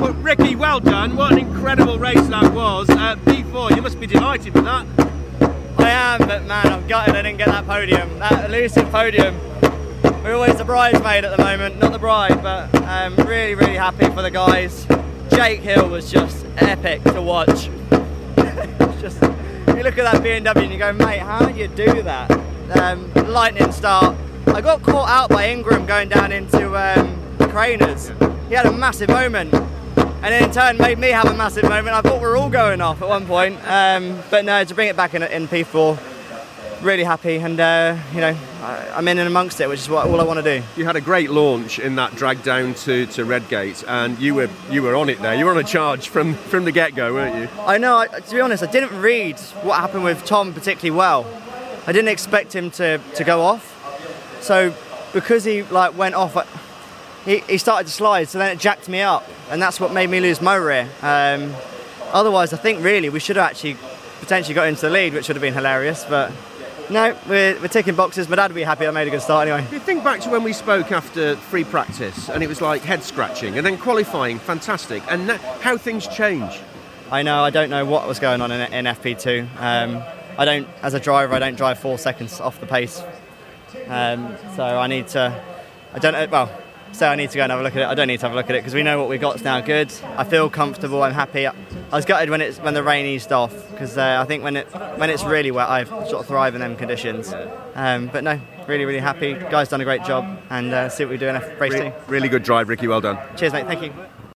Well, Ricky, well done. What an incredible race that was. Uh, P4, you must be delighted with that. I am, but man, I'm gutted I didn't get that podium. That elusive podium. We're always the bridesmaid at the moment, not the bride, but um, really, really happy for the guys. Jake Hill was just epic to watch. just, you look at that BMW and you go, mate, how did you do that? Um, lightning start. I got caught out by Ingram going down into um, Craners. He had a massive moment. And in turn made me have a massive moment. I thought we were all going off at one point. Um, but no, to bring it back in, in P4, really happy. And, uh, you know, I, I'm in and amongst it, which is what all I want to do. You had a great launch in that drag down to, to Redgate, and you were you were on it there. You were on a charge from, from the get go, weren't you? I know. I, to be honest, I didn't read what happened with Tom particularly well. I didn't expect him to, to go off. So because he like went off, I- he, he started to slide. So then it jacked me up, and that's what made me lose my rear. Um, otherwise, I think really we should have actually potentially got into the lead, which would have been hilarious. But no, we're, we're ticking boxes. My dad would be happy I made a good start anyway. If You think back to when we spoke after free practice, and it was like head scratching, and then qualifying, fantastic, and how things change. I know. I don't know what was going on in, in FP2. Um, I don't, as a driver, I don't drive four seconds off the pace. Um, so I need to. I don't know. Well, so I need to go and have a look at it. I don't need to have a look at it because we know what we got's now good. I feel comfortable. I'm happy. I was gutted when it's when the rain eased off because uh, I think when it when it's really wet, I sort of thrive in them conditions. Um, but no, really, really happy. Guys done a great job, and uh, see what we do in race Re- two. really good drive, Ricky. Well done. Cheers, mate. Thank you.